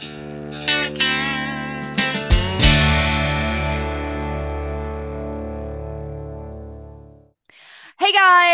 Hey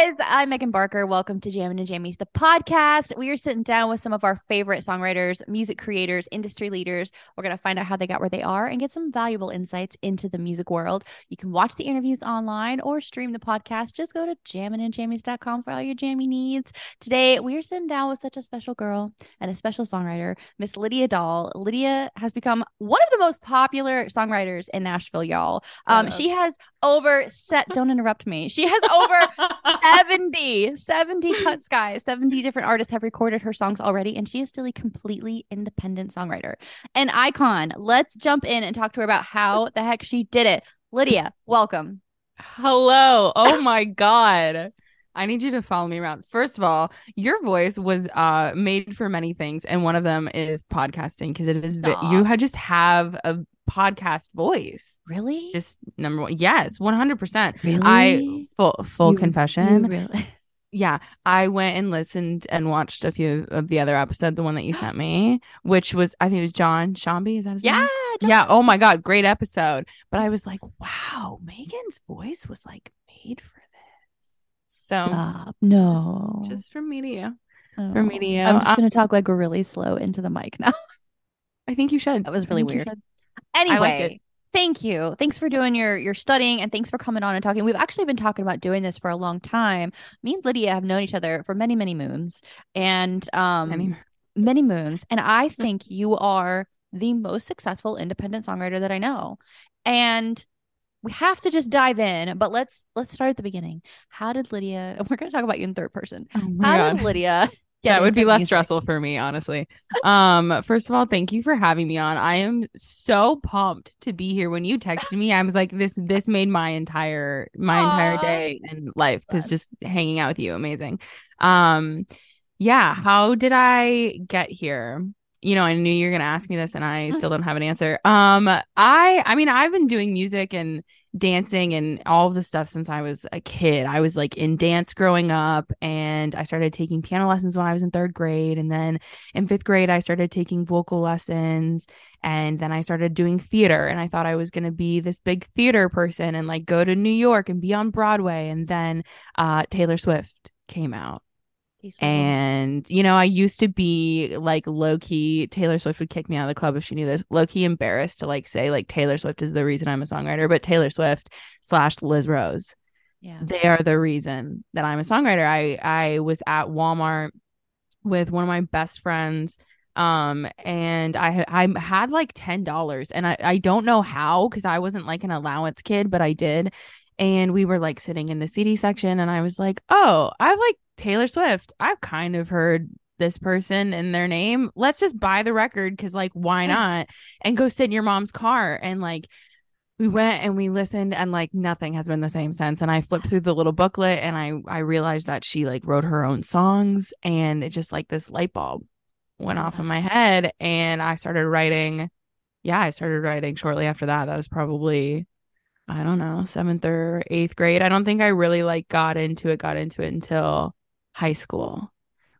guys, I'm Megan Barker. Welcome to Jammin' and Jammies, the podcast. We are sitting down with some of our favorite songwriters, music creators, industry leaders. We're going to find out how they got where they are and get some valuable insights into the music world. You can watch the interviews online or stream the podcast. Just go to jamminandjammies.com for all your jammy needs. Today, we are sitting down with such a special girl and a special songwriter, Miss Lydia Dahl. Lydia has become one of the most popular songwriters in Nashville, y'all. Um, she has over set don't interrupt me. She has over 70 70 cuts guys 70 different artists have recorded her songs already and she is still a completely independent songwriter. An icon. Let's jump in and talk to her about how the heck she did it. Lydia welcome. Hello. Oh my god. I need you to follow me around. First of all, your voice was uh made for many things, and one of them is podcasting because it is vi- you had just have a podcast voice. Really? Just number one. Yes, 100%. Really? I full full You- confession. You really? Yeah, I went and listened and watched a few of the other episode, the one that you sent me, which was I think it was John Shambi, is that his yeah name? just- Yeah, oh my god, great episode. But I was like, wow, Megan's voice was like made for this. So stop no just from me to you. No. for me to you. i'm just Uh, gonna talk like really slow into the mic now I think you should. That was really weird. Anyway, liked it. thank you. Thanks for doing your your studying and thanks for coming on and talking. We've actually been talking about doing this for a long time. Me and Lydia have known each other for many, many moons. And um Any- many moons. And I think you are the most successful independent songwriter that I know. And we have to just dive in, but let's let's start at the beginning. How did Lydia we're gonna talk about you in third person. Oh How God. did Lydia that would be less music? stressful for me honestly. Um first of all thank you for having me on. I am so pumped to be here. When you texted me i was like this this made my entire my entire day and life because just hanging out with you amazing. Um yeah how did i get here? You know i knew you were going to ask me this and i still don't have an answer. Um i i mean i've been doing music and dancing and all of the stuff since I was a kid. I was like in dance growing up and I started taking piano lessons when I was in 3rd grade and then in 5th grade I started taking vocal lessons and then I started doing theater and I thought I was going to be this big theater person and like go to New York and be on Broadway and then uh Taylor Swift came out and you know, I used to be like low key. Taylor Swift would kick me out of the club if she knew this. Low key embarrassed to like say like Taylor Swift is the reason I'm a songwriter, but Taylor Swift slash Liz Rose, yeah. they are the reason that I'm a songwriter. I I was at Walmart with one of my best friends um and i i had like ten dollars and i i don't know how because i wasn't like an allowance kid but i did and we were like sitting in the cd section and i was like oh i like taylor swift. I've kind of heard this person and their name. Let's just buy the record because like why not? And go sit in your mom's car. And like we went and we listened and like nothing has been the same since. And i flipped through the little booklet and i i realized that she like wrote her own songs and it just like this light bulb went off in my head and i started writing yeah i started writing shortly after that. That was probably i don't know seventh or eighth grade. I don't think i really like got into it got into it until high school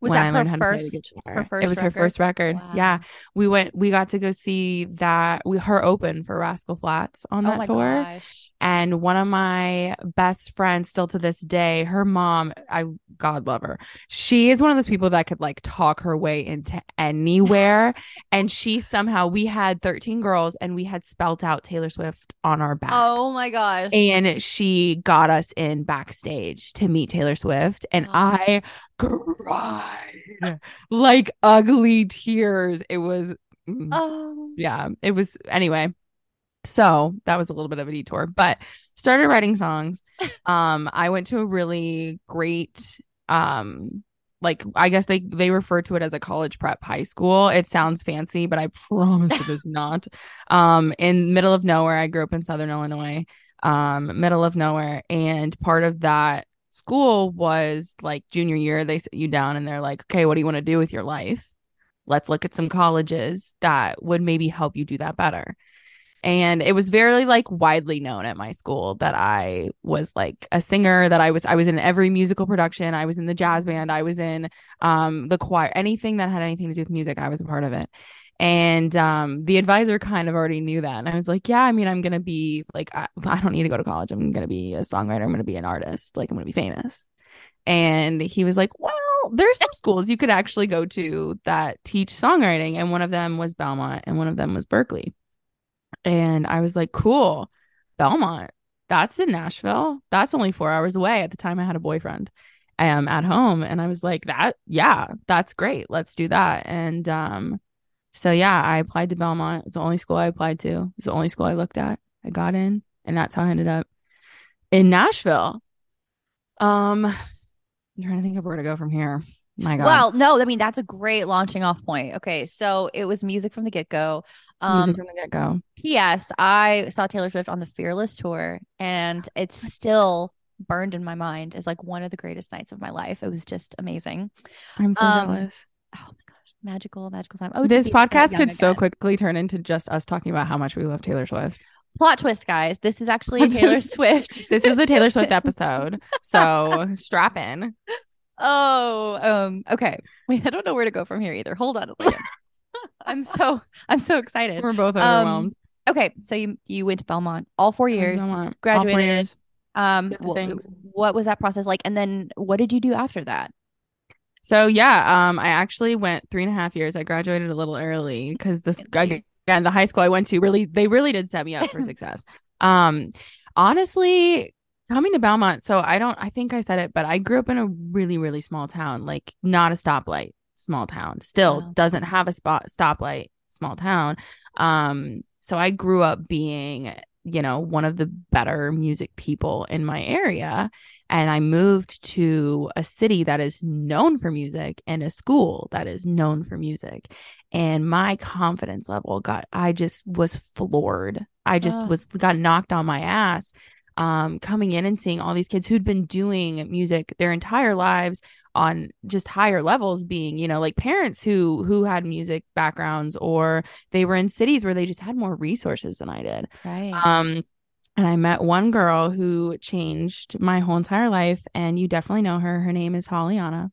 Was when that I her learned how to play the first- guitar. her first it was her first record. Wow. Yeah. We went we got to go see that we her open for Rascal Flatts on Oh that my tour. gosh. And one of my best friends still to this day, her mom, I God love her. She is one of those people that could like talk her way into anywhere. and she somehow we had 13 girls and we had spelt out Taylor Swift on our backs. Oh my gosh. And she got us in backstage to meet Taylor Swift. And Oh. I cried like ugly tears. It was, mm, oh. yeah, it was, anyway. So that was a little bit of a detour, but started writing songs. Um, I went to a really great, um, like I guess they they refer to it as a college prep high school. It sounds fancy, but I promise it is not. Um, in middle of nowhere, I grew up in Southern Illinois, um, middle of nowhere, and part of that school was like junior year. They sit you down and they're like, "Okay, what do you want to do with your life? Let's look at some colleges that would maybe help you do that better." and it was very like widely known at my school that I was like a singer that I was I was in every musical production I was in the jazz band I was in um the choir anything that had anything to do with music I was a part of it And um, the advisor kind of already knew that. And I was like, yeah, I mean, I'm going to be like, I, I don't need to go to college. I'm going to be a songwriter. I'm going to be an artist. Like, I'm going to be famous. And he was like, well, there's some schools you could actually go to that teach songwriting. And one of them was Belmont and one of them was Berklee. And I was like, cool, Belmont. That's in Nashville. That's only four hours away. At the time, I had a boyfriend um, at home. And I was like, that, yeah, that's great. Let's do that. And um, so, yeah, I applied to Belmont. It's the only school I applied to. It's the only school I looked at. I got in, and that's how I ended up in Nashville. Um, I'm trying to think of where to go from here. My God. Well, no, I mean that's a great launching off point. Okay, so it was music from the get go. Um, music from the get go. P.S. I saw Taylor Swift on the Fearless tour, and it's still burned in my mind as like one of the greatest nights of my life. It was just amazing. I'm so um, jealous. Oh magical, magical time. Oh, this podcast could again. so quickly turn into just us talking about how much we love Taylor Swift. Plot twist, guys. This is actually Taylor Swift. this is the Taylor Swift episode. So strap in. Oh, um, okay. Wait, I don't know where to go from here either. Hold on. I'm so I'm so excited. We're both overwhelmed. Um, okay, so you you went to Belmont all four years, Belmont. graduated. All four years. Um, what, what was that process like? And then what did you do after that? So yeah, um, I actually went three and a half years. I graduated a little early because this again the high school I went to really they really did set me up for success. Um, honestly, coming to Belmont, so I don't I think I said it, but I grew up in a really really small town, like not a stoplight, small town. Still wow. doesn't have a spot stoplight, small town. Um, so I grew up being you know, one of the better music people in my area. And I moved to a city that is known for music and a school that is known for music. And my confidence level got, I just was floored. I just was, got knocked on my ass um, coming in and seeing all these kids who'd been doing music their entire lives on just higher levels being you know like parents who who had music backgrounds or they were in cities where they just had more resources than i did right um and I met one girl who changed my whole entire life. And you definitely know her. Her name is Hollyana.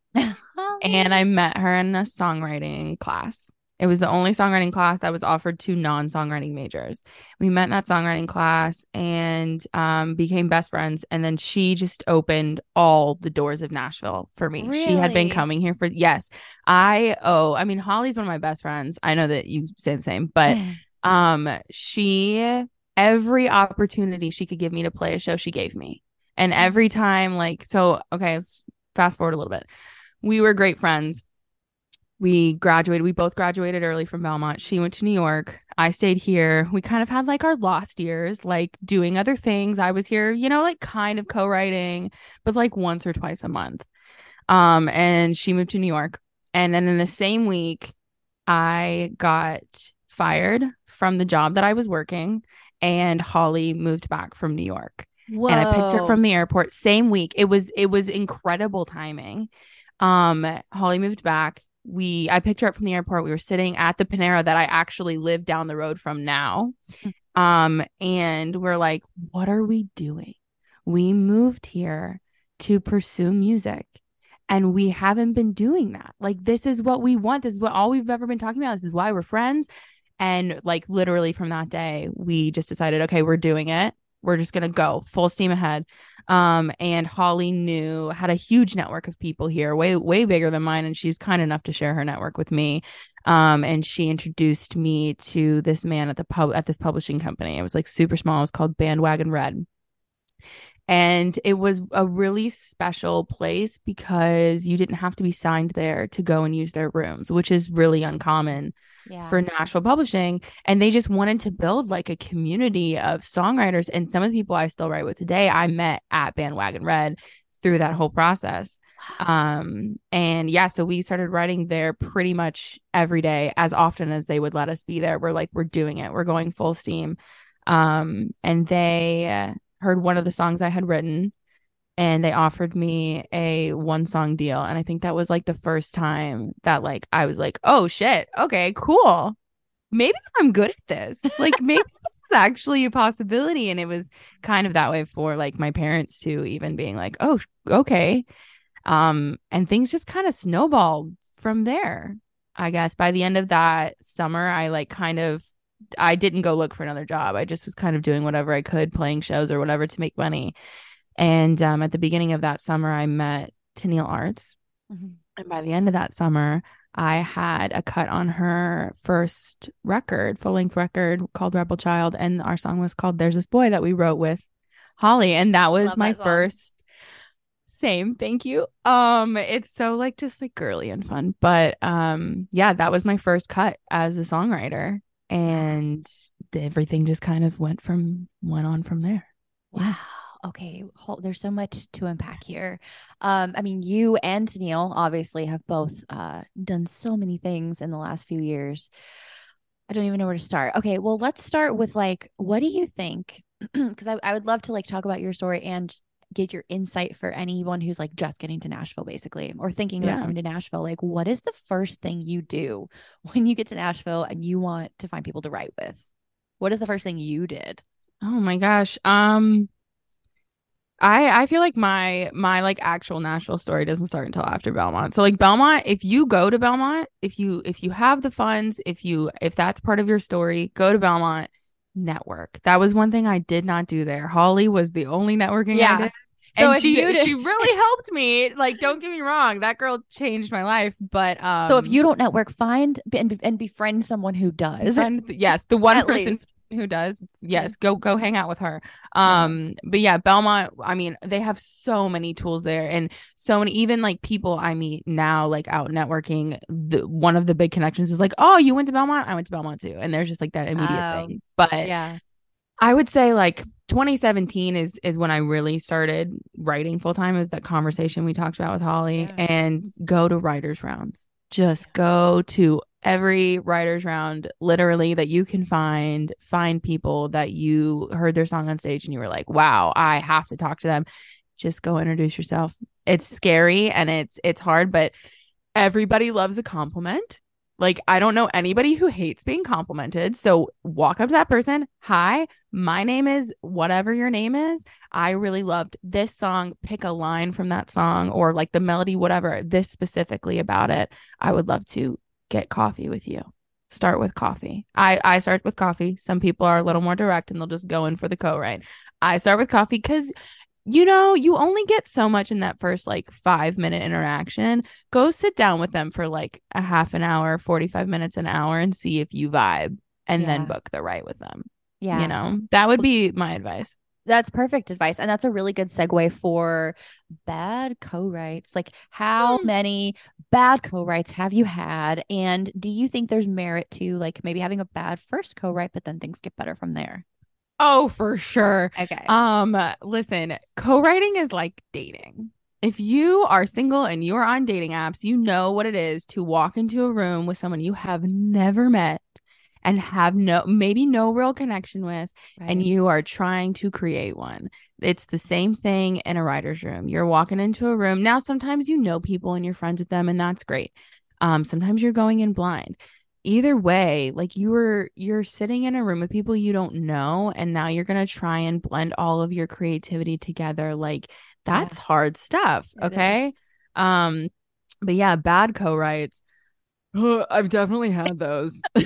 and I met her in a songwriting class. It was the only songwriting class that was offered to non songwriting majors. We met in that songwriting class and um, became best friends. And then she just opened all the doors of Nashville for me. Really? She had been coming here for, yes. I, oh, I mean, Holly's one of my best friends. I know that you say the same, but um, she, every opportunity she could give me to play a show, she gave me. And every time, like, so, okay, fast forward a little bit. We were great friends we graduated we both graduated early from belmont. She went to new york. I stayed here. We kind of had like our lost years like doing other things. I was here you know like kind of co-writing but like once or twice a month. Um and she moved to new york. And then in the same week i got fired from the job that i was working and holly moved back from new york. Whoa. and i picked her from the airport same week. It was it was incredible timing. Um holly moved back we I picked her up from the airport. We were sitting at the Panera that I actually live down the road from now. um, and we're like, what are we doing? We moved here to pursue music. And we haven't been doing that. Like, this is what we want. This is what all we've ever been talking about. This is why we're friends. And like, literally from that day, we just decided, okay, we're doing it. We're just going to go full steam ahead. Um, and Holly knew had a huge network of people here, way, way bigger than mine. And she's kind enough to share her network with me. Um, and she introduced me to this man at the pub at this publishing company. It was like super small. It was called Bandwagon Red. And it was a really special place because you didn't have to be signed there to go and use their rooms, which is really uncommon yeah. for Nashville publishing. And they just wanted to build like a community of songwriters. And some of the people I still write with today, I met at Bandwagon Red through that whole process. Um, and yeah, so we started writing there pretty much every day as often as they would let us be there. We're like, we're doing it, we're going full steam. Um, and they, heard one of the songs I had written and they offered me a one song deal and I think that was like the first time that like I was like, "Oh shit. Okay, cool. Maybe I'm good at this. Like maybe this is actually a possibility." And it was kind of that way for like my parents too, even being like, "Oh, okay." Um and things just kind of snowballed from there. I guess by the end of that summer, I like kind of I didn't go look for another job. I just was kind of doing whatever I could, playing shows or whatever to make money. And um, at the beginning of that summer, I met Tenille Arts. Mm-hmm. And by the end of that summer, I had a cut on her first record, full length record called Rebel Child. And our song was called There's This Boy that we wrote with Holly. And that was my that first same thank you um it's so like just like girly and fun but um yeah that was my first cut as a songwriter and everything just kind of went from went on from there. Wow. Okay. There's so much to unpack here. Um i mean you and Tenille obviously have both uh done so many things in the last few years. I don't even know where to start. Okay. Well let's start with like what do you think? Because I, I would love to like talk about your story and get your insight for anyone who's like just getting to Nashville, basically, or thinking about coming to Nashville. Like, what is the first thing you do when you get to Nashville and you want to find people to write with? What is the first thing you did? Oh my gosh. Um, I I feel like my my like actual Nashville story doesn't start until after Belmont. So like Belmont, if you go to Belmont, if you if you have the funds, if you if that's part of your story, go to Belmont network. That was one thing I did not do there. Holly was the only networking yeah. I did. So and she did... she really helped me. Like, don't get me wrong, that girl changed my life. But um, so if you don't network, find and, and befriend someone who does. Befriend, yes, the one person least. who does. Yes, go go hang out with her. Um, but yeah, Belmont. I mean, they have so many tools there, and so many. Even like people I meet now, like out networking. The one of the big connections is like, oh, you went to Belmont. I went to Belmont too, and there's just like that immediate um, thing. But yeah, I would say like 2017 is is when I really started writing full time. Is that conversation we talked about with Holly yeah. and go to writers rounds. Just yeah. go to every writers round literally that you can find find people that you heard their song on stage and you were like wow i have to talk to them just go introduce yourself it's scary and it's it's hard but everybody loves a compliment like, I don't know anybody who hates being complimented. So walk up to that person. Hi, my name is whatever your name is. I really loved this song. Pick a line from that song or like the melody, whatever, this specifically about it. I would love to get coffee with you. Start with coffee. I, I start with coffee. Some people are a little more direct and they'll just go in for the co-write. I start with coffee because you know, you only get so much in that first like five minute interaction. Go sit down with them for like a half an hour, 45 minutes, an hour, and see if you vibe and yeah. then book the right with them. Yeah. You know, that would be my advice. That's perfect advice. And that's a really good segue for bad co writes. Like, how mm. many bad co writes have you had? And do you think there's merit to like maybe having a bad first co write, but then things get better from there? Oh, for sure. Okay. Um, listen, co-writing is like dating. If you are single and you're on dating apps, you know what it is to walk into a room with someone you have never met and have no maybe no real connection with right. and you are trying to create one. It's the same thing in a writer's room. You're walking into a room. Now sometimes you know people and you're friends with them and that's great. Um sometimes you're going in blind either way like you were you're sitting in a room with people you don't know and now you're going to try and blend all of your creativity together like that's yeah. hard stuff okay? um but yeah bad co-writes. I've definitely had those.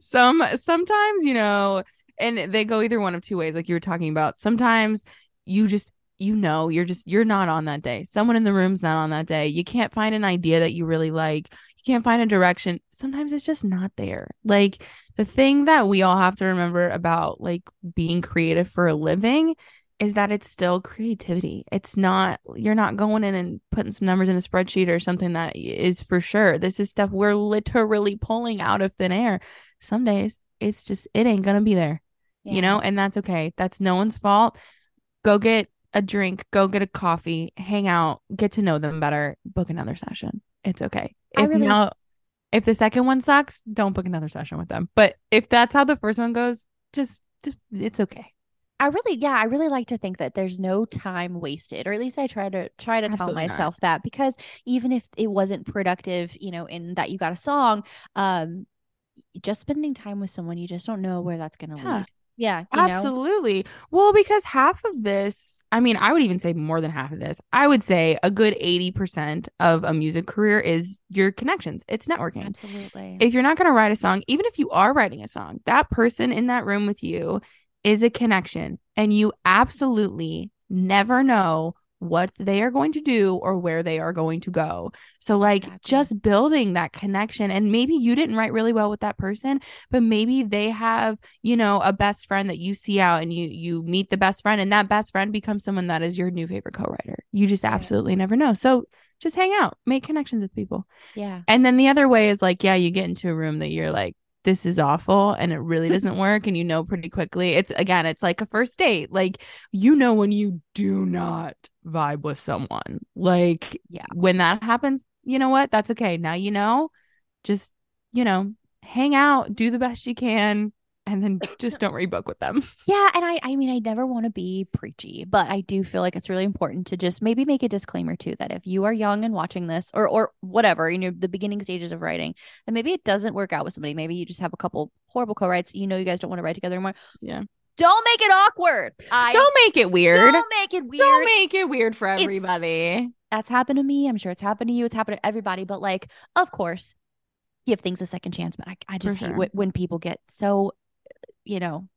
Some sometimes you know and they go either one of two ways like you were talking about. Sometimes you just you know you're just you're not on that day. Someone in the room's not on that day. You can't find an idea that you really like you can't find a direction sometimes it's just not there like the thing that we all have to remember about like being creative for a living is that it's still creativity it's not you're not going in and putting some numbers in a spreadsheet or something that is for sure this is stuff we're literally pulling out of thin air some days it's just it ain't gonna be there yeah. you know and that's okay that's no one's fault go get a drink, go get a coffee, hang out, get to know them better, book another session. It's okay. If really... now if the second one sucks, don't book another session with them. But if that's how the first one goes, just just it's okay. I really, yeah, I really like to think that there's no time wasted, or at least I try to try to Absolutely tell myself not. that because even if it wasn't productive, you know, in that you got a song, um, just spending time with someone, you just don't know where that's going to yeah. lead Yeah, you know? Absolutely. Well, because half of this, I mean, I would even say more than half of this. I would say a good 80% of a music career is your connections. It's networking. Absolutely. If you're not going to write a song, even if you are writing a song, that person in that room with you is a connection. And you absolutely never know what they are going to do or where they are going to go. So, like, Exactly. just building that connection. And maybe you didn't write really well with that person, but maybe they have, you know, a best friend that you see out and you you meet the best friend, and that best friend becomes someone that is your new favorite co-writer. You just Yeah. absolutely never know. So just hang out, make connections with people. yeah. And then the other way is like, yeah, you get into a room that you're like, this is awful and it really doesn't work. And you know pretty quickly. It's again, it's like a first date. Like, you know, when you do not vibe with someone, like, Yeah. when that happens, you know what? That's okay. Now you know, just, you know, hang out, do the best you can, and then just don't rebook with them. Yeah, and I I mean I never want to be preachy, but I do feel like it's really important to just maybe make a disclaimer too that if you are young and watching this or or whatever, you know, the beginning stages of writing, and maybe it doesn't work out with somebody, maybe you just have a couple horrible co-writes, you know you guys don't want to write together anymore. Yeah. Don't make it awkward. I don't make it weird. don't make it weird. Don't make it weird for It's- everybody. That's happened to me. I'm sure it's happened to you. It's happened to everybody, but like of course, give things a second chance, but I I just hate sure. when, people get so you know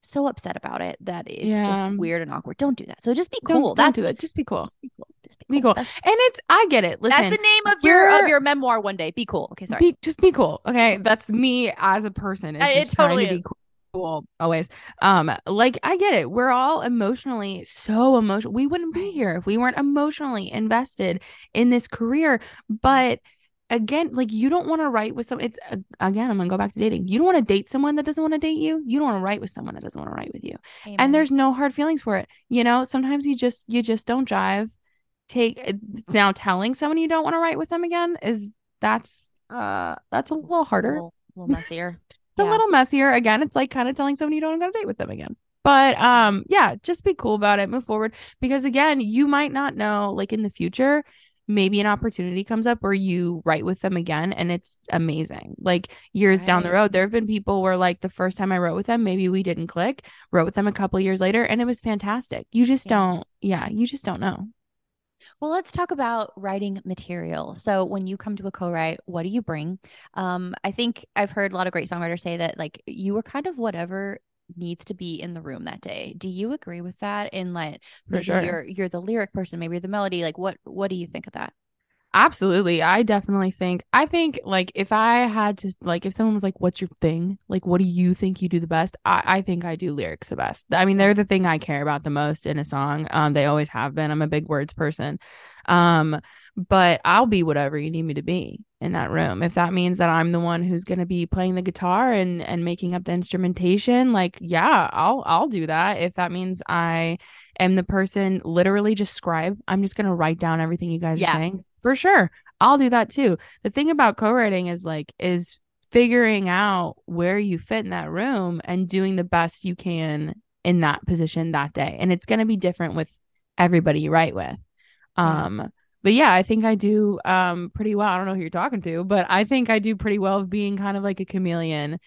so upset about it that it's Yeah. just weird and awkward. Don't do that. So just be Don't, cool. don't do that. Just be cool. Just be cool. Just be Be cool. cool. And it's I get it. Listen, that's the name of your of your memoir one day. Be cool. Okay, sorry. Be, just be cool. Okay. That's me as a person. It's it just trying totally to be cool always. Um, like I get it. We're all emotionally so emotional. We wouldn't be here if we weren't emotionally invested in this career. But again, like you don't want to write with some it's uh, again, I'm gonna go back to dating. You don't want to date someone that doesn't want to date you. You don't want to write with someone that doesn't want to write with you. Amen. and there's no hard feelings for it you know sometimes you just you just don't drive take uh, now telling someone you don't want to write with them again is that's uh that's a little a harder a little messier. It's a little messier. Again it's like kind of telling someone you don't want to date with them again. But um yeah just be cool about it move forward. Because again you might not know like in the future maybe an opportunity comes up where you write with them again and it's amazing. Like years down the road there have been people where like the first time i wrote with them maybe we didn't click wrote with them a couple years later and it was fantastic. You just Yeah. don't yeah you just don't know Well, let's talk about writing material. So, when you come to a co-write, what do you bring? Um, I think I've heard a lot of great songwriters say that like you were kind of whatever needs to be in the room that day. Do you agree with that? In like For sure. you're you're the lyric person, maybe you're the melody. Like, what what do you think of that? Absolutely. I definitely think I think like if I had to like if someone was like, What's your thing? Like what do you think you do the best? I, I think I do lyrics the best. I mean, they're the thing I care about the most in a song. Um, they always have been. I'm a big words person. Um, but I'll be whatever you need me to be in that room. If that means that I'm the one who's gonna be playing the guitar and and making up the instrumentation, like yeah, I'll I'll do that. If that means I am the person literally just scribe, I'm just gonna write down everything you guys Yeah. are saying for sure. I'll do that too. The thing about co-writing is like is figuring out where you fit in that room and doing the best you can in that position that day. And it's going to be different with everybody you write with. Um but yeah i think i do um pretty well. I don't know who you're talking to but i think i do pretty well of being kind of like a chameleon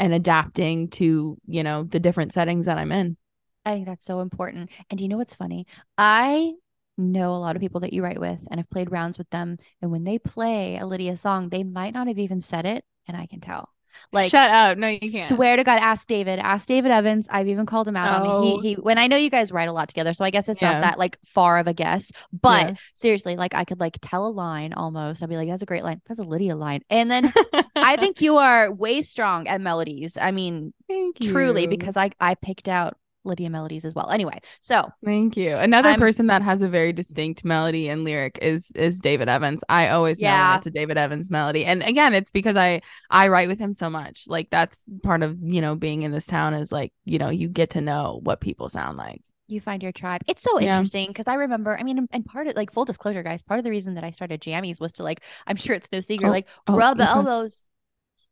and adapting to you know the different settings that i'm in. I think that's so important. And do you know what's funny? I know a lot of people that you write with and have played rounds with them. And when they play a Lydia song, they might not have even said it, and I can tell. Like shut up no you can't Swear to God, ask David. Ask David Evans. I've even called him out on Oh. it. He oh. he when I know you guys write a lot together, so I guess it's Yeah. not that like far of a guess. But Yeah. seriously, like I could like tell a line almost. I'd be like, that's a great line. That's a Lydia line. And then I think you are way strong at melodies. I mean, Thank truly, you. because I I picked out Lydia melodies as well. Anyway, so Thank you. Another I'm- person that has a very distinct melody and lyric is is David Evans. I always know Yeah. when it's a David Evans melody. And again, it's because I I write with him so much. Like that's part of, you know, being in this town is like, you know, you get to know what people sound like. you find your tribe. It's so Yeah. interesting because I remember, I mean, and- part of like full disclosure, guys, part of the reason that I started jammies was to like, I'm sure it's no secret, Oh, like oh, rub elbows.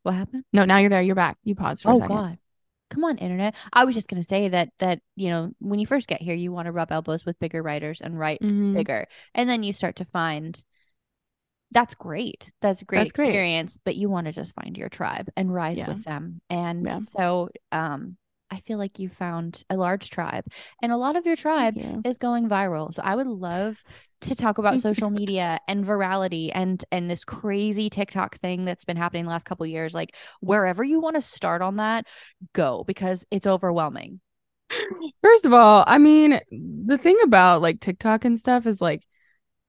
What happened? No, now you're there. You're back. You paused for a Oh second. God. Come on, internet. I was just gonna say that that, you know, when you first get here, you want to rub elbows with bigger writers and write Mhm. bigger. And then you start to find that's great. That's a great That's great. experience, but you want to just find your tribe and rise Yeah. with them. And Yeah. so um I feel like you found a large tribe, and a lot of your tribe you. is going viral. So I would love to talk about social media and virality and and this crazy TikTok thing that's been happening the last couple years. Like wherever you want to start on that, go because it's overwhelming. First of all, I mean, the thing about like TikTok and stuff is like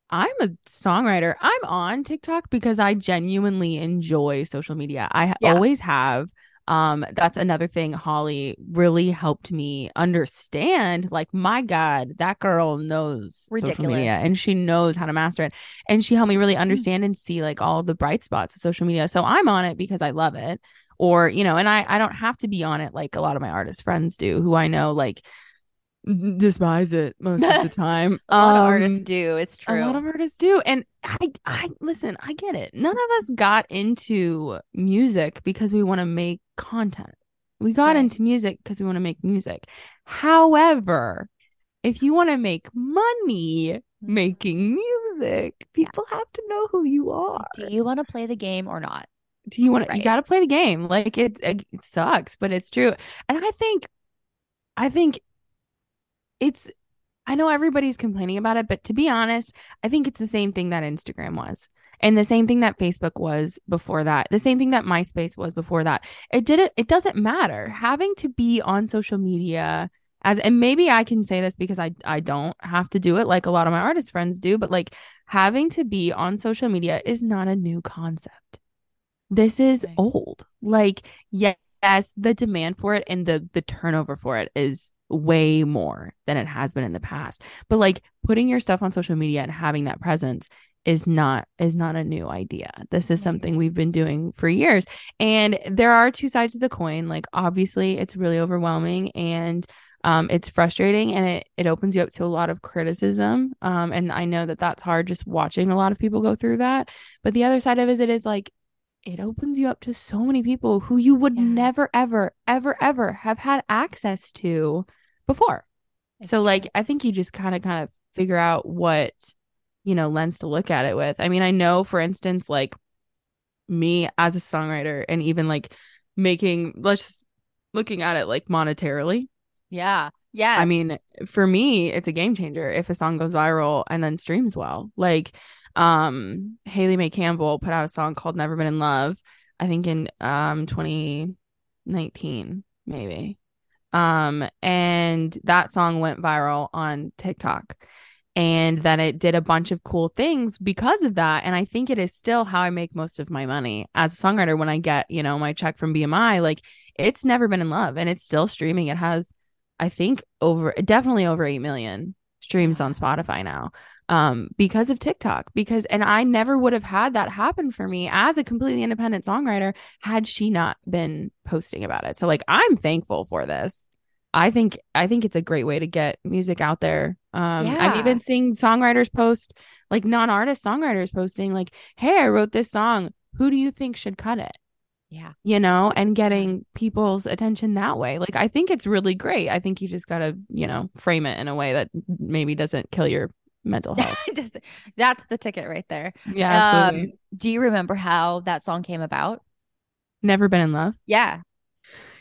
I'm a songwriter. I'm on TikTok because I genuinely enjoy social media. I Yeah. always have. Um, that's another thing Holly really helped me understand. Like, my God, that girl knows social media and she knows how to master it. And she helped me really understand and see like all the bright spots of social media. So I'm on it because I love it. Or, you know, and I I don't have to be on it like a lot of my artist friends do, who I know like despise it most of the time. A lot of artists Um, do. It's true. a lot of artists do. And I I listen, I get it. None of us got into music because we want to make content. We got Right. into music because we want to make music. However, if you want to make money Mm-hmm. making music, people have to know who you are. do you want to play the game or not? Do you want to Right. you got to play the game. Like it it sucks, but it's true. And I think I think it's I know everybody's complaining about it, but to be honest, I think it's the same thing that Instagram was. And the same thing that Facebook was before that. The same thing that MySpace was before that. It didn't it doesn't matter. Having to be on social media as and maybe I can say this because I I don't have to do it like a lot of my artist friends do, but like having to be on social media is not a new concept. This is old. Like yes, the demand for it and the the turnover for it is way more than it has been in the past. But like putting your stuff on social media and having that presence is not is not a new idea. This is something we've been doing for years. And there are two sides of the coin. Like obviously it's really overwhelming and um, it's frustrating and it, it opens you up to a lot of criticism. Um, and I know that that's hard just watching a lot of people go through that. But the other side of it is it is like it opens you up to so many people who you would Yeah. never, ever, ever, ever have had access to before. So like I think you just kind of kind of figure out what you know lens to look at it with. I mean, I know for instance like me as a songwriter and even like making let's just looking at it like monetarily. Yeah. Yeah. I mean, for me, it's a game changer if a song goes viral and then streams well. Like, um, Haley Mae Campbell put out a song called Never Been in Love, I think in um 2019, maybe. Um, and that song went viral on TikTok. And then it did a bunch of cool things because of that. And I think it is still how I make most of my money as a songwriter when I get, you know, my check from BMI. Like, it's never been in love and it's still streaming. It has I think over definitely over 8 million streams on Spotify now. Um because of TikTok because and I never would have had that happen for me as a completely independent songwriter had she not been posting about it. So like I'm thankful for this. I think I think it's a great way to get music out there. Um Yeah. I've even seen songwriters post like non-artist songwriters posting like, "Hey, I wrote this song. Who do you think should cut it?" yeah. you know, and getting people's attention that way. Like, I think it's really great. I think you just got to, you know, frame it in a way that maybe doesn't kill your mental health. Just- That's the ticket right there. yeah, absolutely. Um, do you remember how that song came about? Never been in love. Yeah.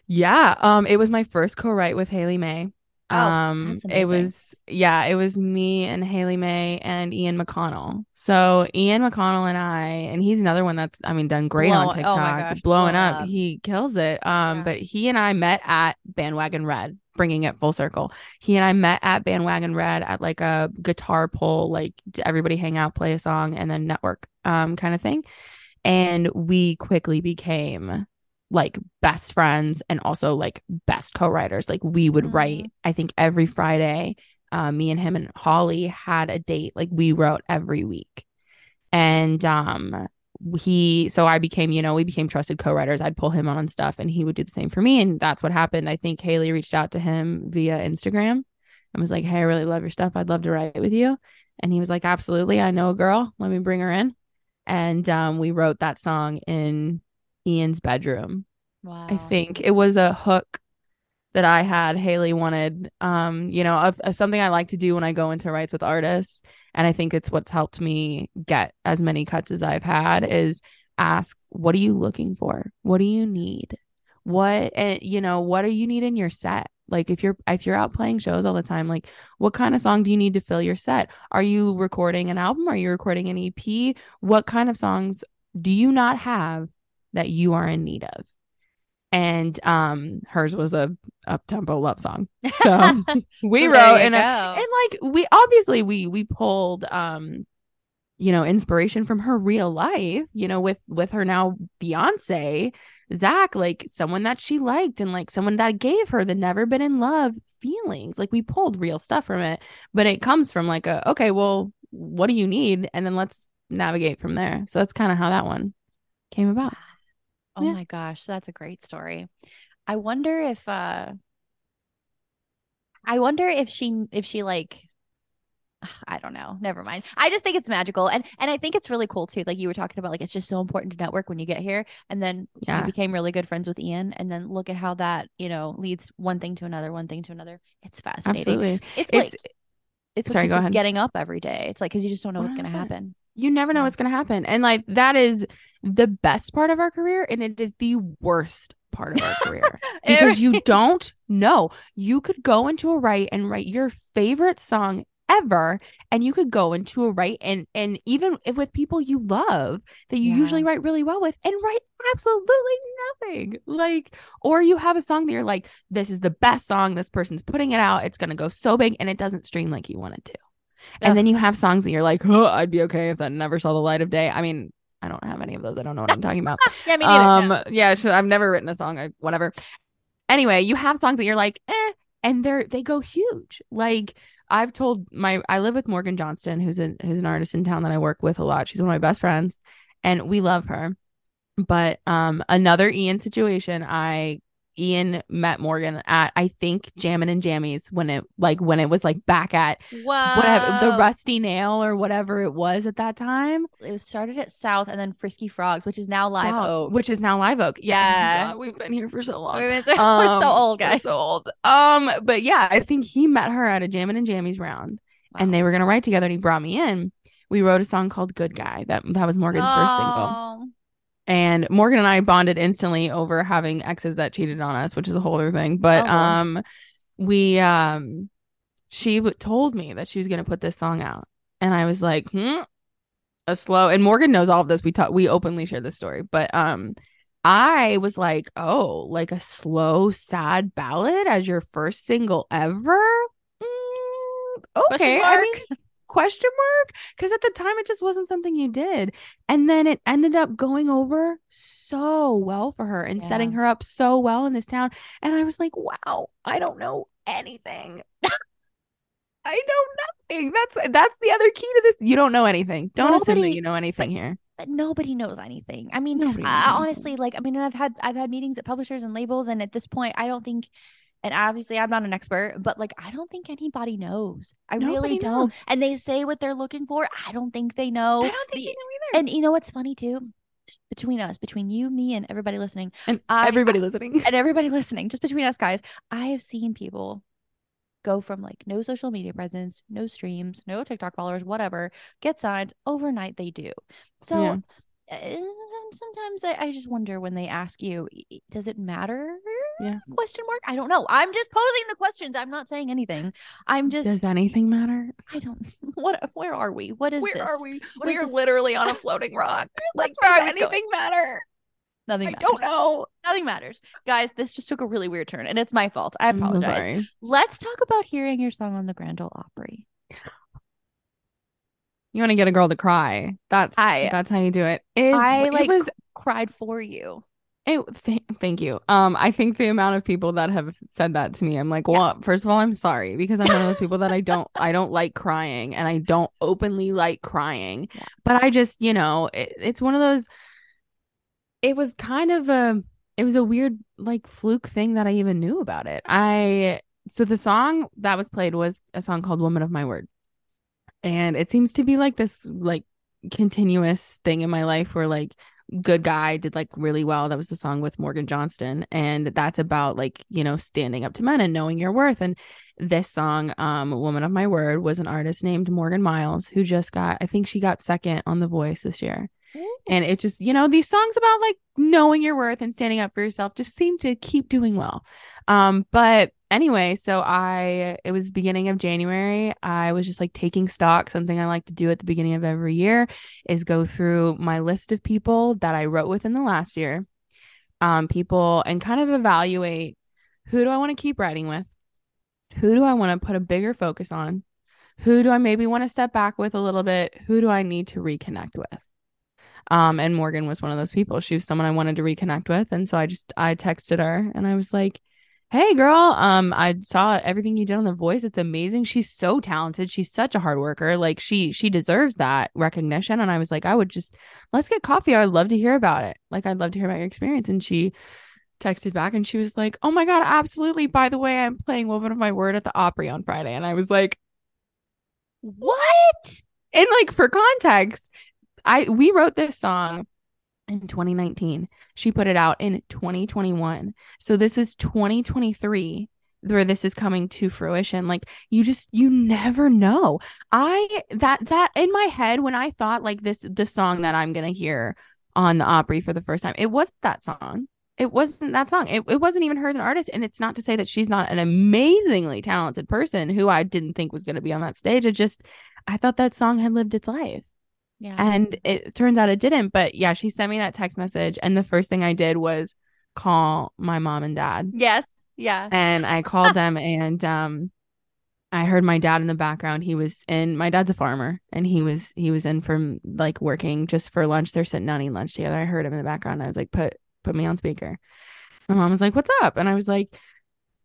Yeah. Um, it was my first co-write with Haley Mae. Oh, um, it was yeah, it was me and Haley Mae and Ian McConnell. So Ian McConnell and I, and he's another one that's I mean done great on Blow- oh my TikTok, gosh, blowing up. up. He kills it. Um, Yeah. but he and I met at Bandwagon Red, bringing it full circle. He and I met at Bandwagon Red at like a guitar pull, like everybody hang out, play a song, and then network um kind of thing. And we quickly became like best friends and also like best co-writers. Like we would Mhm. write, I think every Friday, uh, me and him and Holly had a date. Like we wrote every week. And um he so I became, you know, we became trusted co-writers. I'd pull him on on stuff and he would do the same for me. And that's what happened. I think Haley reached out to him via Instagram and was like, Hey, I really love your stuff. I'd love to write with you. And he was like, Absolutely. I know a girl. Let me bring her in. And um, we wrote that song in Ian's bedroom. Wow. I think it was a hook that I had. Haley wanted, um, you know, of, of something I like to do when I go into writes with artists, and I think it's what's helped me get as many cuts as I've had is ask, what are you looking for? What do you need? what and you know what do you need in your set like if you're if you're out playing shows all the time like what kind of song do you need to fill your set are you recording an album are you recording an ep what kind of songs do you not have that you are in need of. And um hers was a up tempo love song. So we wrote and, a- and like we obviously we we pulled um you know inspiration from her real life you know with with her now fiance zach like someone that she liked and like someone that gave her the never been in love feelings. Like we pulled real stuff from it but it comes from like a okay well what do you need? And then let's navigate from there. So that's kind of how that one came about Oh Yeah. my gosh, that's a great story. I wonder if uh I wonder if she if she like I don't know. Never mind. I just think it's magical. And and I think it's really cool too. Like you were talking about like it's just so important to network when you get here. And then Yeah. you became really good friends with Ian. And then look at how that, you know, leads one thing to another, one thing to another. It's fascinating. absolutely It's It's- like it's sorry, go us ahead. getting up every day. It's like because you just don't know what's gonna 100%. happen. You never know what's going to happen. And like that is the best part of our career and it is the worst part of our career. Because you don't know. You could go into a write and write your favorite song ever and you could go into a write and and even if with people you love that you Yeah. usually write really well with and write absolutely nothing. Like or you have a song that you're like this is the best song. This person's putting it out. It's going to go so big and it doesn't stream like you want it to and Ugh. then you have songs that you're like oh i'd be okay if that never saw the light of day. I mean i don't have any of those. I don't know what i'm talking about. Yeah, me neither. um Yeah. so i've never written a song. I, whatever. Anyway you have songs that you're like eh and they're they go huge. Like i've told my i live with morgan johnston who's a who's an artist in town that i work with a lot. She's one of my best friends and we love her. But um another ian situation i ian met morgan at i think jammin' and jammies when it like when it was like back at Whoa. whatever the rusty nail or whatever it was at that time it was started at South and then Frisky Frogs, which is now Live South, Oak. which is now live oak Yeah. God, we've been here for so long We're, so- we're so Um, old, we're guys. so old. Um, but yeah, I think he met her at a Jammin' and Jammies round, and they were gonna write together. And he brought me in. We wrote a song called "Good Guy." That that was Morgan's first single, Oh, and Morgan and I bonded instantly over having exes that cheated on us, which is a whole other thing. But Oh, um, we um, she w- told me that she was gonna put this song out, and I was like, hmm. A slow, and Morgan knows all of this. We talk, we openly share this story, but um, I was like, oh, like a slow, sad ballad as your first single ever. Mm, okay, I mark? mean, question mark? Because at the time, it just wasn't something you did, and then it ended up going over so well for her and setting her up so well in this town. And I was like, wow, I don't know anything. I know nothing. That's that's the other key to this. You don't know anything. Don't assume that you know anything here. but nobody knows anything. I mean, I, honestly, like, I mean, I've had I've had meetings at publishers and labels, and at this point, I don't think. And obviously, I'm not an expert, but like, I don't think anybody knows. I really don't. knows. And they say what they're looking for. I don't think they know. I don't think The- you know either. and you know what's funny too? Just between us, between you, me, and everybody listening, And I- everybody listening. and everybody listening, just between us guys, I have seen people go from like no social media presence, no streams, no TikTok followers, whatever, get signed overnight. They do. So Yeah. uh, sometimes I, I just wonder when they ask you, does it matter? Yeah. Question mark. I don't know. I'm just posing the questions. I'm not saying anything. I'm just. Does anything matter? I don't. What? Where are we? What is Where this? are we? What we are this? literally on a floating rock. like, does I was going. anything matter? Nothing. I matters. don't know. Nothing matters, guys. This just took a really weird turn, and it's my fault. I I'm apologize. sorry. Let's talk about hearing your song on the Grand Ole Opry. You want to get a girl to cry? That's I- that's how you do it. It, I, it like, was Cried for you. It, th- thank you. Um, I think the amount of people that have said that to me, I'm like, well, first of all, I'm sorry because I'm one of those people that I don't, I don't like crying, and I don't openly like crying. Yeah. But I just, you know, it, it's one of those. It was kind of a, it was a weird like fluke thing that I even knew about it. I so the song that was played was a song called "Woman of My Word," and it seems to be like this like continuous thing in my life where like good guy did like really well. That was the song with morgan johnston and that's about like you know standing up to men and knowing your worth. And this song um woman of my word was an artist named morgan miles who just got i think she got second on the voice this year. And it just, you know, these songs about like knowing your worth and standing up for yourself just seem to keep doing well. Um, but anyway, so I it was beginning of January. I was just like taking stock. Something I like to do at the beginning of every year is go through my list of people that I wrote within the last year. Um, people and kind of evaluate who do I want to keep writing with? Who do I want to put a bigger focus on? Who do I maybe want to step back with a little bit? Who do I need to reconnect with? Um, and Morgan was one of those people. She was someone I wanted to reconnect with. And so I just I texted her and I was like, Hey girl, um, I saw everything you did on The Voice. It's amazing. She's so talented. She's such a hard worker. Like she she deserves that recognition. And I was like, I would just let's get coffee. I'd love to hear about it. Like I'd love to hear about your experience. And she texted back and she was like, Oh my God, absolutely. By the way, I'm playing Woman of My Word at the Opry on Friday. And I was like, What? And like for context, I we wrote this song in 2019. She put it out in 2021. So this was 2023 where this is coming to fruition. Like you just you never know. I that that in my head when i thought like this the song that i'm gonna hear on the opry for the first time it wasn't that song. It wasn't that song. It, it wasn't even her as an artist. And it's not to say that she's not an amazingly talented person who i didn't think was to be on that stage. It just i thought that song had lived its life Yeah. and it turns out it didn't. But yeah, she sent me that text message. And the first thing I did was call my mom and dad. yes. Yeah. And I called them and um I heard my dad in the background. He was in my dad's a farmer and he was he was in from like working just for lunch. They're sitting down eating lunch together. I heard him in the background. I was like, put put me on speaker. My mom was like, What's up? And I was like,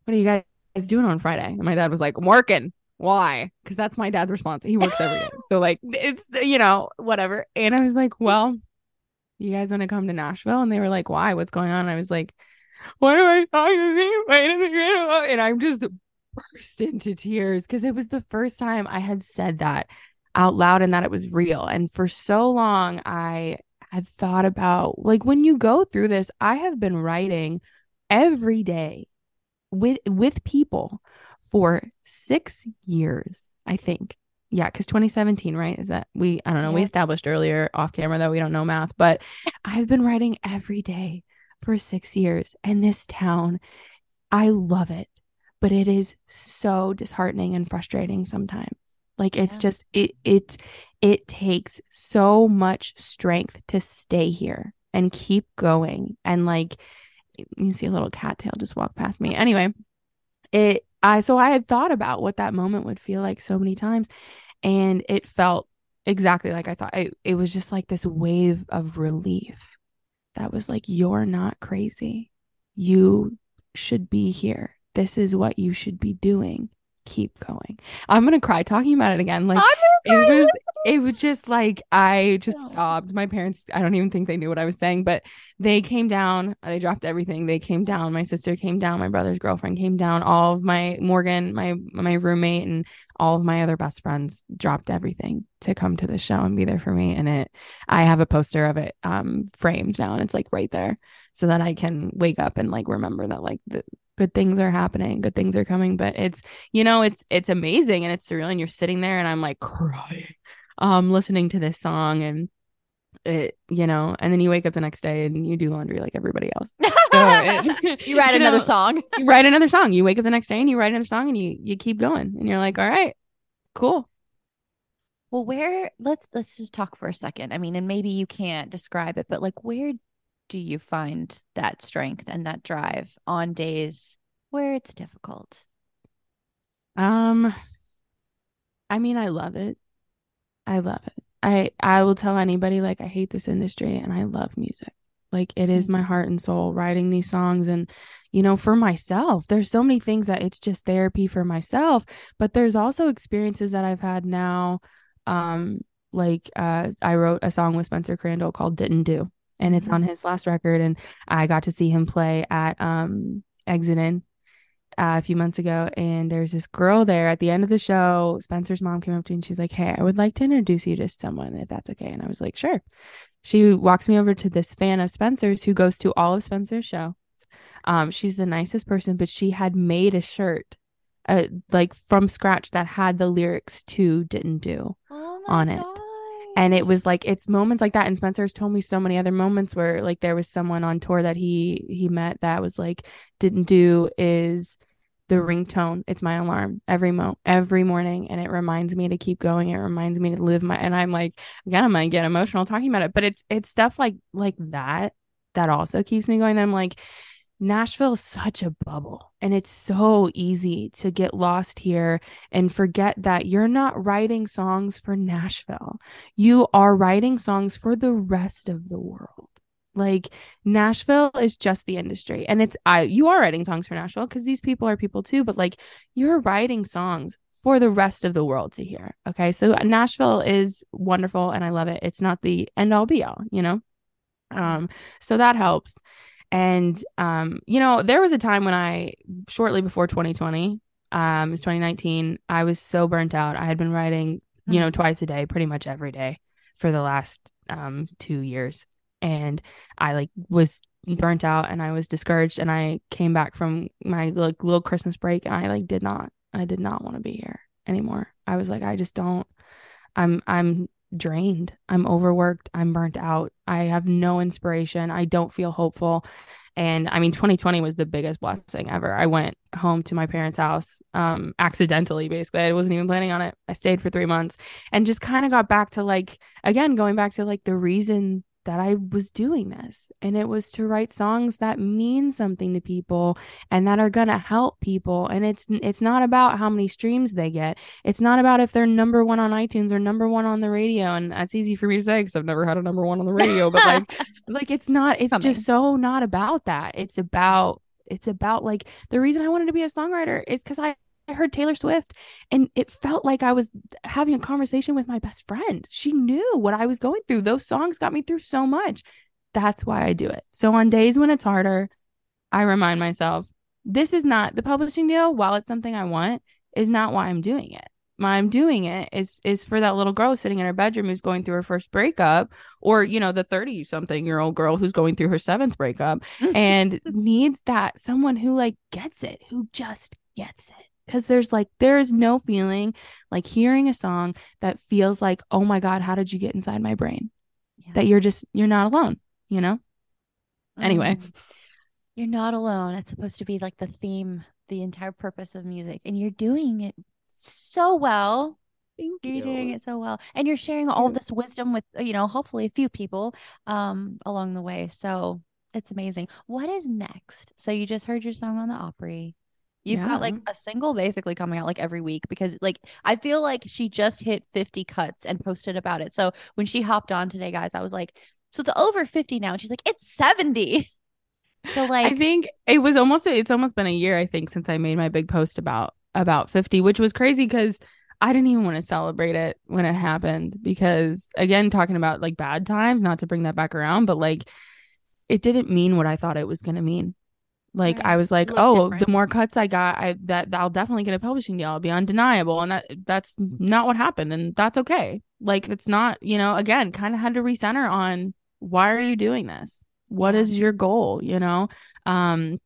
What are you guys doing on Friday? And my dad was like, I'm working. Why? Because that's my dad's response. He works every day. So like it's you know, whatever. And I was like, Well, you guys want to come to Nashville? And they were like, Why? What's going on? And I was like, What am I talking to? And I'm just burst into tears because it was the first time I had said that out loud and that it was real. And for so long, I had thought about like when you go through this, I have been writing every day with with people for six years, I think. Yeah, because 2017, right? Is that we I don't know, we established earlier off camera that we don't know math, but I've been writing every day for six years. And this town, I love it, but it is so disheartening and frustrating sometimes. Like it's Yeah. just it it it takes so much strength to stay here and keep going. And like you see a little cattail just walk past me. Oh. Anyway, it I so I had thought about what that moment would feel like so many times, and it felt exactly like I thought. It, it was just like this wave of relief that was like, You're not crazy. You should be here. This is what you should be doing. Keep going. I'm gonna cry talking about it again. Like it was it was just like I just No. sobbed. My parents, I don't even think they knew what I was saying, but they came down. They dropped everything. They came down. My sister came down. My brother's girlfriend came down. All of my Morgan, my my roommate, and all of my other best friends dropped everything to come to the show and be there for me. And it, I have a poster of it um framed now, and it's like right there, so that I can wake up and like remember that like the good things are happening, good things are coming. But it's you know it's it's amazing and it's surreal, and you're sitting there, and I'm like crying um listening to this song and it you know and then you wake up the next day and you do laundry like everybody else so it- you write another know, song. you write another song you wake up the next day and you write another song and you you keep going and you're like all right cool Well, where let's let's just talk for a second. I mean, and maybe you can't describe it, but like where do you find that strength and that drive on days where it's difficult? um i mean i love it. I love it. I i will tell anybody like i hate this industry and i love music. Like it is my heart and soul writing these songs and you know for myself there's so many things that it's just therapy for myself but there's also experiences that i've had now um like uh i wrote a song with spencer crandall called didn't do and it's Mhm. on his last record and i got to see him play at um exit in uh, a few months ago and there's this girl there at the end of the show spencer's mom came up to me and she's like hey i would like to introduce you to someone if that's okay and i was like sure she walks me over to this fan of spencer's who goes to all of spencer's show um she's the nicest person but she had made a shirt uh, like from scratch that had the lyrics to didn't do Oh On it. And it was like it's moments like that and spencer's told me so many other moments where like there was someone on tour that he he met that was like didn't do is the ringtone it's my alarm every mo every morning and it reminds me to keep going it reminds me to live my and i'm like again i'm gonna get emotional talking about it but it's it's stuff like like that that also keeps me going then i'm like Nashville is such a bubble and it's so easy to get lost here and forget that you're not writing songs for Nashville. You are writing songs for the rest of the world. Like Nashville is just the industry and it's I you are writing songs for Nashville cuz these people are people too but like you're writing songs for the rest of the world to hear. Okay? So Nashville is wonderful and I love it. It's not the end all be all, you know? Um so that helps. And um, you know, there was a time when I shortly before 2020, um, it was 2019, I was so burnt out. I had been writing, you know, mm-hmm. twice a day, pretty much every day for the last um 2 years. And I like was burnt out and I was discouraged and I came back from my like little Christmas break and I like did not I did not want to be here anymore. I was like I just don't I'm I'm drained. I'm overworked. I'm burnt out. I have no inspiration. I don't feel hopeful. And I mean, 2020 was the biggest blessing ever. I went home to my parents' house um, accidentally, basically. I wasn't even planning on it. I stayed for three months and just kind of got back to like, again, going back to like the reason that I was doing this. And it was to write songs that mean something to people and that are going to help people. And it's it's not about how many streams they get. It's not about if they're number 1 on iTunes or number 1 on the radio and that's easy for me to say cuz I've never had a number 1 on the radio, but like like it's not it's Coming. just so not about that. It's about it's about like the reason I wanted to be a songwriter is cuz I I heard Taylor Swift and it felt like I was having a conversation with my best friend. She knew what I was going through. Those songs got me through so much. That's why I do it. So on days when it's harder, I remind myself this is not the publishing deal, while it's something I want, is not why I'm doing it. Why I'm doing it is is for that little girl sitting in her bedroom who's going through her first breakup, or you know, the 30 something year old girl who's going through her seventh breakup and needs that someone who like gets it, who just gets it because there's like there is no feeling like hearing a song that feels like oh my god how did you get inside my brain? Yeah. that you're just you're not alone you know? Anyway. Um, you're not alone. It's supposed to be like the theme the entire purpose of music and you're doing it so well. Thank you're you. doing it so well and you're sharing all this wisdom with you know hopefully a few people um along the way so it's amazing. What is next? So you just heard your song on the opry You've yeah. got like a single basically coming out like every week because like I feel like she just hit 50 cuts and posted about it. So when she hopped on today, guys, I was like, so it's over 50 now. And she's like, it's 70. So like I think it was almost it's almost been a year, I think, since I made my big post about about 50, which was crazy because I didn't even want to celebrate it when it happened because again, talking about like bad times, not to bring that back around, but like it didn't mean what I thought it was gonna mean. Like right. I was like, oh, different. the more cuts I got, I that I'll definitely get a publishing deal. I'll be undeniable, and that that's not what happened, and that's okay. Like it's not, you know. Again, kind of had to recenter on why are you doing this? What is your goal? You know. Um.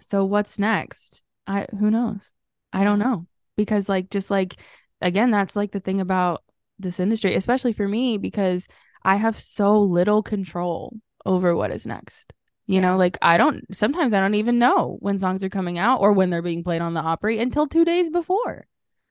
So what's next? I who knows? I don't know because like just like again, that's like the thing about this industry, especially for me because I have so little control over what is next. You know, like I don't sometimes I don't even know when songs are coming out or when they're being played on the Opry until two days before.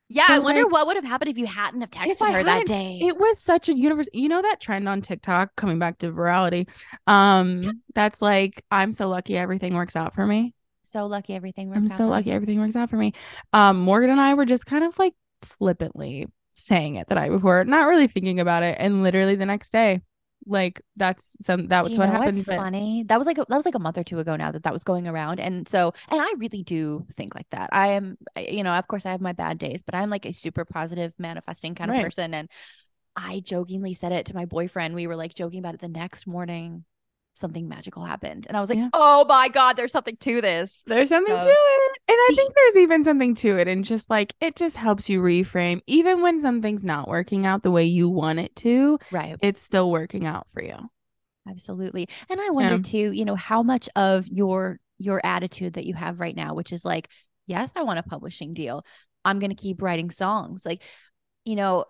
Yeah, so I wonder like, what would have happened if you hadn't have texted her that day. It was such a universe. You know that trend on TikTok coming back to virality. Um, that's like I'm so lucky everything works out for me. So lucky everything works I'm so lucky me. everything works out for me. Um, Morgan and I were just kind of like flippantly saying it the night before, not really thinking about it, and literally the next day like that's some that was what happened. But... Funny. That was like a, that was like a month or two ago now that that was going around, and so and I really do think like that. I am, you know, of course I have my bad days, but I'm like a super positive manifesting kind of person, and I jokingly said it to my boyfriend. We were like joking about it the next morning something magical happened. And I was like, yeah. oh my God, there's something to this. There's something so, to it. And I think there's even something to it. And just like it just helps you reframe, even when something's not working out the way you want it to. Right. It's still working out for you. Absolutely. And I wonder yeah. too, you know, how much of your your attitude that you have right now, which is like, yes, I want a publishing deal. I'm gonna keep writing songs. Like, you know,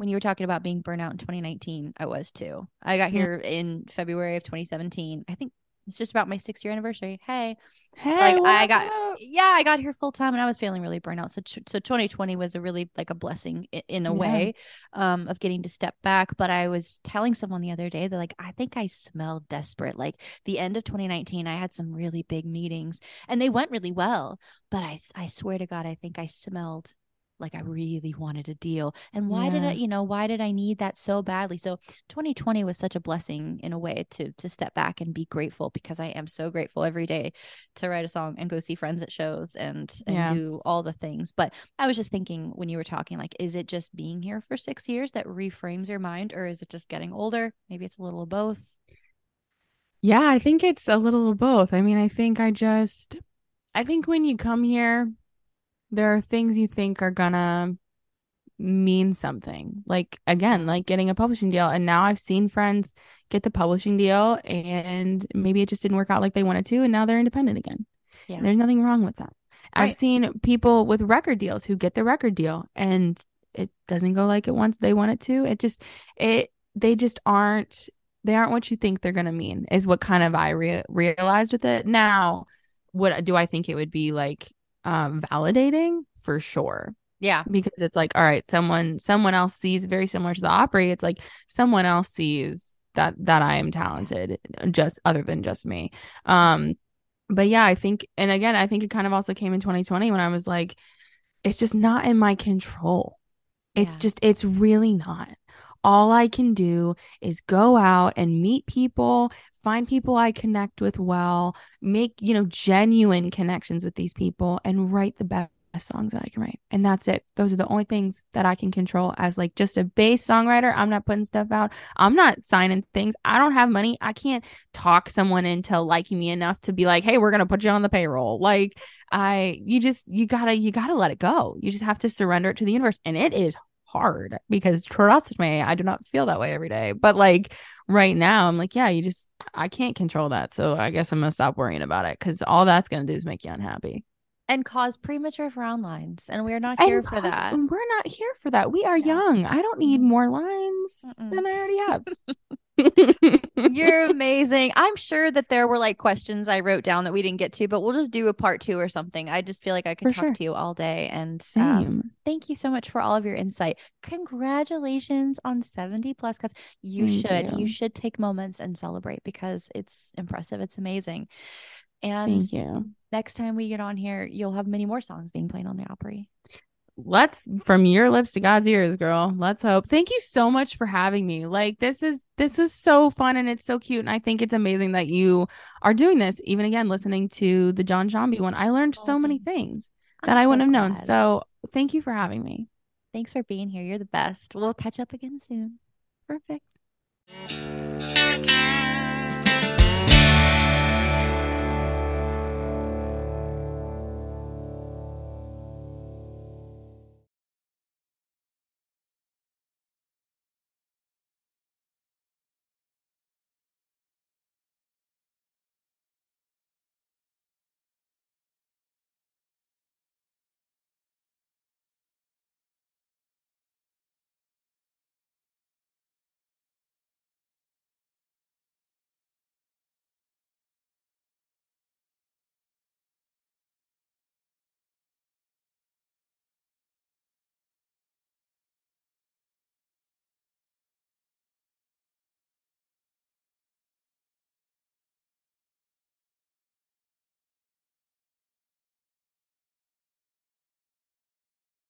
when you were talking about being burnout in 2019, I was too. I got here in February of 2017. I think it's just about my six year anniversary. Hey, Hey, like I got, up? yeah, I got here full time and I was feeling really burnout. So, so 2020 was a really like a blessing in, in a Yeah. way, um, of getting to step back. But I was telling someone the other day that like I think I smelled desperate. Like the end of 2019, I had some really big meetings and they went really well. But I, I swear to God, I think I smelled like I really wanted a deal. And why did I, you know, why did I need that so badly? So 2020 was such a blessing in a way to to step back and be grateful because I am so grateful every day to write a song and go see friends at shows and and Yeah. do all the things. But I was just thinking when you were talking, like, is it just being here for six years that reframes your mind, or is it just getting older? Maybe it's a little of both. Yeah, I think it's a little of both. I mean, I think I just, I think when you come here, there are things you think are gonna mean something. Like, again, like getting a publishing deal. And now I've seen friends get the publishing deal and maybe it just didn't work out like they wanted to. And now they're independent again. Yeah. There's nothing wrong with that. I've seen people with record deals who get the record deal and it doesn't go like it wants they want it to. It just it they just aren't they aren't what you think they're gonna mean is what kind of I re- realized with it. Now, what do I think it would be like um validating for sure. Yeah. because it's like all right someone someone else sees very similar to the Opry. It's like someone else sees that that I am talented just other than just me. Um but yeah I think and again I think it kind of also came in 2020 when I was like it's just not in my control. It's Yeah. just it's really not all I can do is go out and meet people find people I connect with well make you know genuine connections with these people and write the best songs that I can write. And that's it. Those are the only things that I can control as like just a bass songwriter. I'm not putting stuff out. I'm not signing things. I don't have money. I can't talk someone into liking me enough to be like, "Hey, we're going to put you on the payroll." Like I you just you got to you got to let it go. You just have to surrender it to the universe and it is hard because trust me, I do not feel that way every day. But like right now, I'm like, yeah, you just I can't control that. So I guess I'm going to stop worrying about it cuz all that's going to do is make you unhappy. And cause premature frown lines, and we're not And here for plus, that. We're not here for that. We are Yeah. young. I don't need Mhm. more lines Mm-mm. than I already have. You're amazing. I'm sure that there were like questions I wrote down that we didn't get to, but we'll just do a part two or something. I just feel like I could For talk sure. to you all day. And um, thank you so much for all of your insight. Congratulations on 70 plus cuts. You Thank should. You. you. should take moments and celebrate because it's impressive. It's amazing. And Thank you. next time we get on here, you'll have many more songs being played on the Opry. Let's from your lips to God's ears, girl. Let's hope. Thank you so much for having me. Like this is this is so fun and it's so cute. And I think it's amazing that you are doing this. Even again, listening to the John Zombie one, I learned so many things I'm that I wouldn't have known. glad. So thank you for having me. thanks for being here. You're the best. We'll catch up again soon. Perfect.